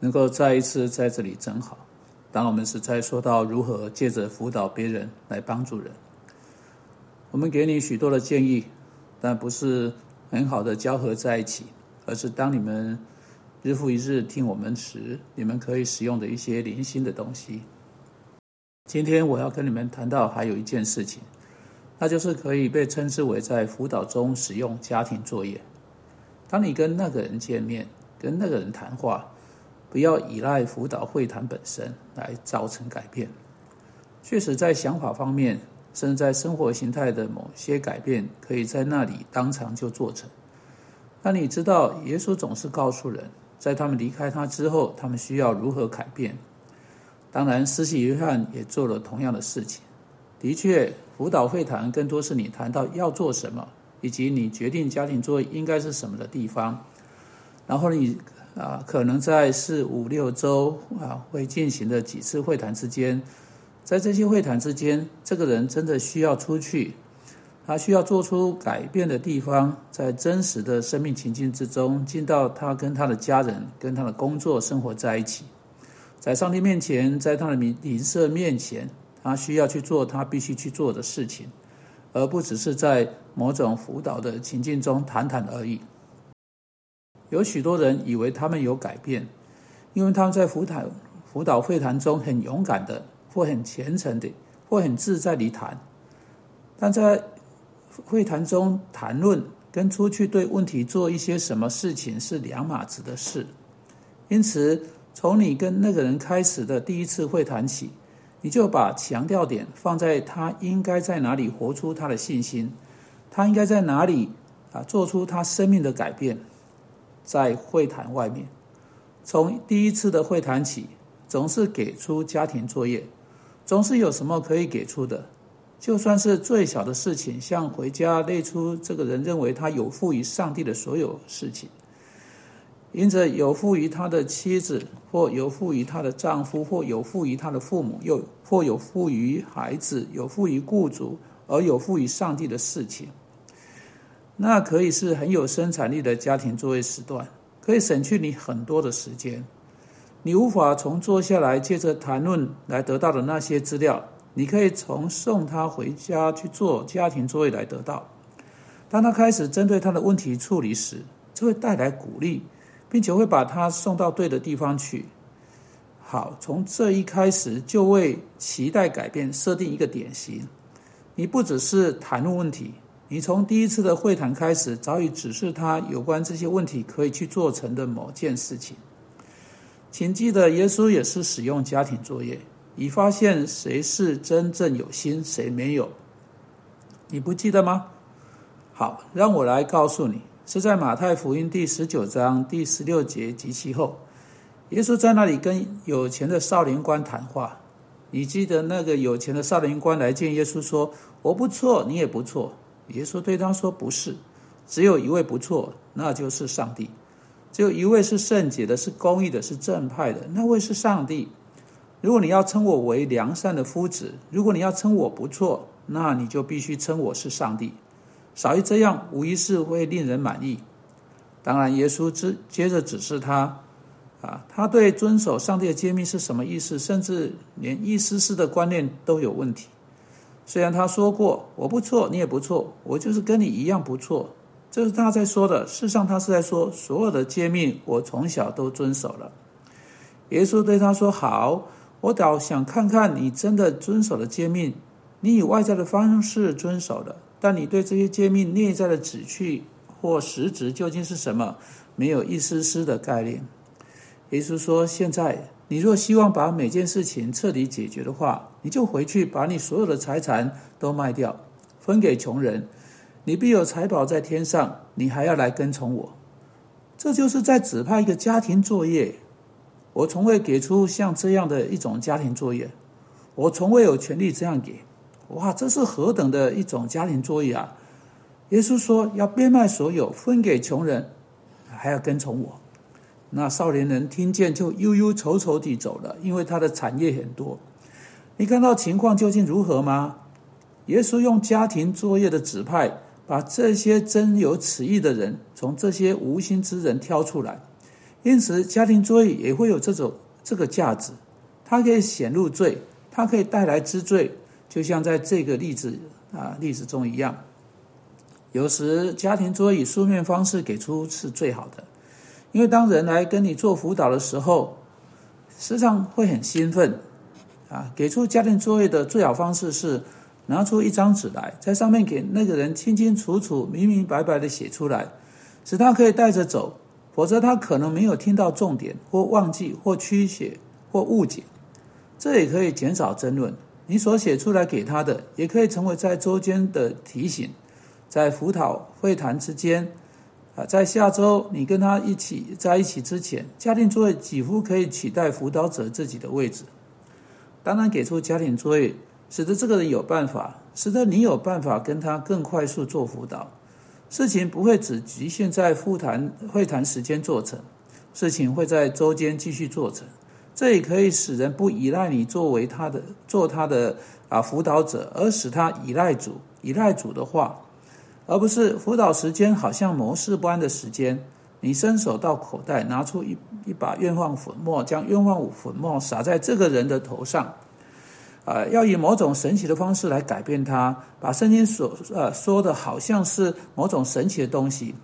能够再一次在这里真好。当我们是在说到如何借着辅导别人来帮助人，我们给你许多的建议，但不是很好的交合在一起，而是当你们日复一日听我们时，你们可以使用的一些零星的东西。今天我要跟你们谈到还有一件事情，那就是可以被称之为在辅导中使用家庭作业。当你跟那个人见面，跟那个人谈话。不要依赖辅导会谈本身来造成改变。确实，在想法方面，甚至在生活形态的某些改变，可以在那里当场就做成。但你知道，耶稣总是告诉人，在他们离开他之后，他们需要如何改变。当然，施洗约翰也做了同样的事情。的确，辅导会谈更多是你谈到要做什么，以及你决定家庭作业应该是什么的地方。然后你。啊，可能在四五六周啊，会进行的几次会谈之间，在这些会谈之间，这个人真的需要出去，他需要做出改变的地方，在真实的生命情境之中，进到他跟他的家人、跟他的工作生活在一起，在上帝面前，在他的名灵舍面前，他需要去做他必须去做的事情，而不只是在某种辅导的情境中谈谈而已。有许多人以为他们有改变，因为他们在辅导辅导会谈中很勇敢的，或很虔诚的，或很自在地谈。但在会谈中谈论跟出去对问题做一些什么事情是两码子的事。因此，从你跟那个人开始的第一次会谈起，你就把强调点放在他应该在哪里活出他的信心，他应该在哪里啊做出他生命的改变。在会谈外面，从第一次的会谈起，总是给出家庭作业，总是有什么可以给出的。就算是最小的事情，像回家列出这个人认为他有负于上帝的所有事情，因着有负于他的妻子，或有负于他的丈夫，或有负于他的父母，又或有负于孩子，有负于雇主，而有负于上帝的事情。那可以是很有生产力的家庭作业时段，可以省去你很多的时间。你无法从坐下来接着谈论来得到的那些资料，你可以从送他回家去做家庭作业来得到。当他开始针对他的问题处理时，这会带来鼓励，并且会把他送到对的地方去。好，从这一开始就为期待改变设定一个典型。你不只是谈论问题。你从第一次的会谈开始，早已指示他有关这些问题可以去做成的某件事情。请记得，耶稣也是使用家庭作业，以发现谁是真正有心，谁没有。你不记得吗？好，让我来告诉你，是在马太福音第十九章第十六节及其后，耶稣在那里跟有钱的少年官谈话。你记得那个有钱的少年官来见耶稣，说：“我不错，你也不错。”耶稣对他说：“不是，只有一位不错，那就是上帝。只有一位是圣洁的，是公义的，是正派的，那位是上帝。如果你要称我为良善的夫子，如果你要称我不错，那你就必须称我是上帝。少于这样，无疑是会令人满意。当然，耶稣之接着指示他，啊，他对遵守上帝的诫命是什么意思，甚至连一丝丝的观念都有问题。”虽然他说过我不错，你也不错，我就是跟你一样不错，这是他在说的。事实上，他是在说所有的诫命，我从小都遵守了。耶稣对他说：“好，我倒想看看你真的遵守了诫命。你以外在的方式遵守了，但你对这些诫命内在的旨趣或实质究竟是什么，没有一丝丝的概念。”耶稣说：“现在。”你若希望把每件事情彻底解决的话，你就回去把你所有的财产都卖掉，分给穷人，你必有财宝在天上。你还要来跟从我，这就是在指派一个家庭作业。我从未给出像这样的一种家庭作业，我从未有权利这样给。哇，这是何等的一种家庭作业啊！耶稣说要变卖所有，分给穷人，还要跟从我。那少年人听见就忧忧愁愁地走了，因为他的产业很多。你看到情况究竟如何吗？耶稣用家庭作业的指派，把这些真有此意的人从这些无心之人挑出来。因此，家庭作业也会有这种这个价值，它可以显露罪，它可以带来知罪，就像在这个例子啊例子中一样。有时家庭作业书面方式给出是最好的，因为当人来跟你做辅导的时候，实际上会很兴奋啊。给出家庭作业的最好方式是拿出一张纸来，在上面给那个人清清楚楚、明明白白的写出来，使他可以带着走。否则，他可能没有听到重点，或忘记，或曲写，或误解。这也可以减少争论。你所写出来给他的，也可以成为在周间的提醒。在辅导会谈之间，啊，在下周你跟他一起在一起之前，家庭作业几乎可以取代辅导者自己的位置。当然，给出家庭作业，使得这个人有办法，使得你有办法跟他更快速做辅导。事情不会只局限在复谈会谈时间做成，事情会在周间继续做成。这也可以使人不依赖你作为他的做他的啊辅导者，而使他依赖主依赖主的话，而不是辅导时间好像模式般的时间。你伸手到口袋拿出一一把愿望粉末，将愿望粉末撒在这个人的头上。呃，要以某种神奇的方式来改变他，把圣经所呃说的好像是某种神奇的东西。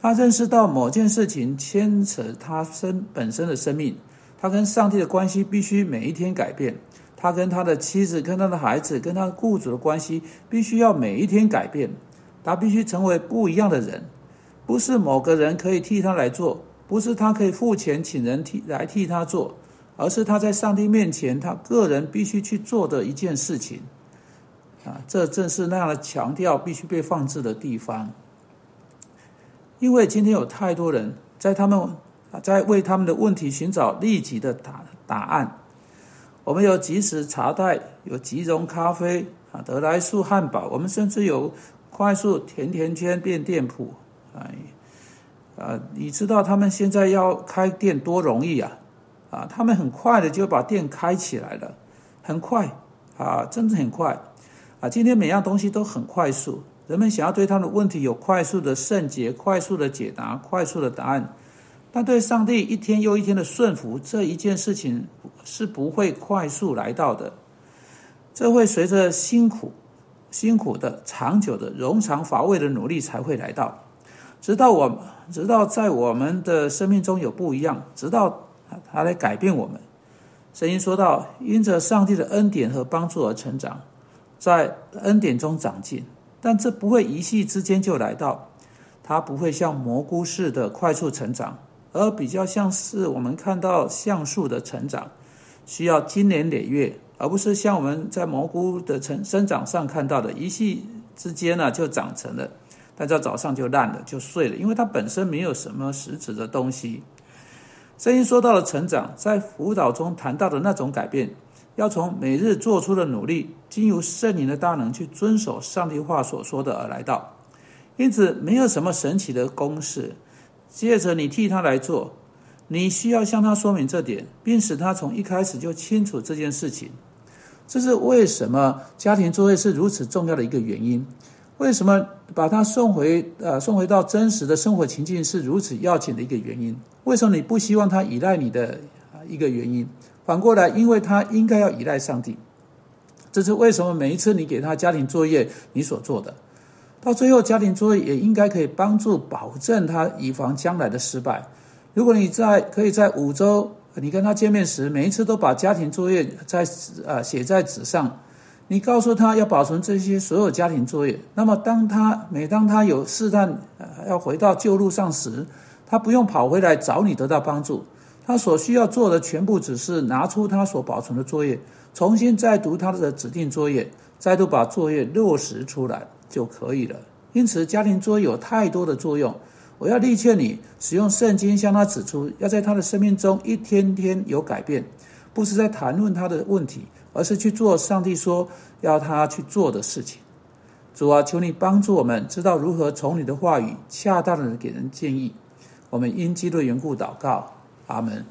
他认识到某件事情牵扯他身本身的生命，他跟上帝的关系必须每一天改变。他跟他的妻子、跟他的孩子、跟他雇主的关系必须要每一天改变。他必须成为不一样的人，不是某个人可以替他来做，不是他可以付钱请人替来替他做。而是他在上帝面前，他个人必须去做的一件事情，啊，这正是那样的强调必须被放置的地方。因为今天有太多人在他们啊在为他们的问题寻找立即的答答案。我们有即时茶袋，有即溶咖啡，啊，得来速汉堡，我们甚至有快速甜甜圈变店铺，哎，啊，你知道他们现在要开店多容易啊！啊，他们很快的就把店开起来了，很快啊，真的很快。啊！今天每样东西都很快速，人们想要对他的问题有快速的圣洁、快速的解答、快速的答案，但对上帝一天又一天的顺服这一件事情是不会快速来到的，这会随着辛苦、辛苦的、长久的、冗长乏味的努力才会来到，直到我，直到在我们的生命中有不一样，直到。他来改变我们。圣经说到，因着上帝的恩典和帮助而成长，在恩典中长进，但这不会一夕之间就来到，它不会像蘑菇似的快速成长，而比较像是我们看到橡树的成长，需要经年累月，而不是像我们在蘑菇的成生长上看到的，一夕之间呢就长成了，但在早上就烂了，就碎了，因为它本身没有什么实质的东西。声音说到了成长，在辅导中谈到的那种改变，要从每日做出的努力，经由圣灵的大能去遵守上帝话所说的而来到。因此，没有什么神奇的公式，借着你替他来做，你需要向他说明这点，并使他从一开始就清楚这件事情。这是为什么家庭作业是如此重要的一个原因。为什么把他送回呃送回到真实的生活情境是如此要紧的一个原因？为什么你不希望他依赖你的一个原因？反过来，因为他应该要依赖上帝，这是为什么每一次你给他家庭作业你所做的，到最后家庭作业也应该可以帮助保证他以防将来的失败。如果你在可以在五周你跟他见面时，每一次都把家庭作业在呃写在纸上。你告诉他要保存这些所有家庭作业，那么当他每当他有试探要回到旧路上时，他不用跑回来找你得到帮助，他所需要做的全部只是拿出他所保存的作业，重新再读他的指定作业，再度把作业落实出来就可以了。因此，家庭作业有太多的作用。我要力劝你使用圣经向他指出，要在他的生命中一天天有改变，不是在谈论他的问题。而是去做上帝说要他去做的事情。主啊，求你帮助我们知道如何从你的话语恰当的给人建议。我们因基督的缘故祷告，阿门。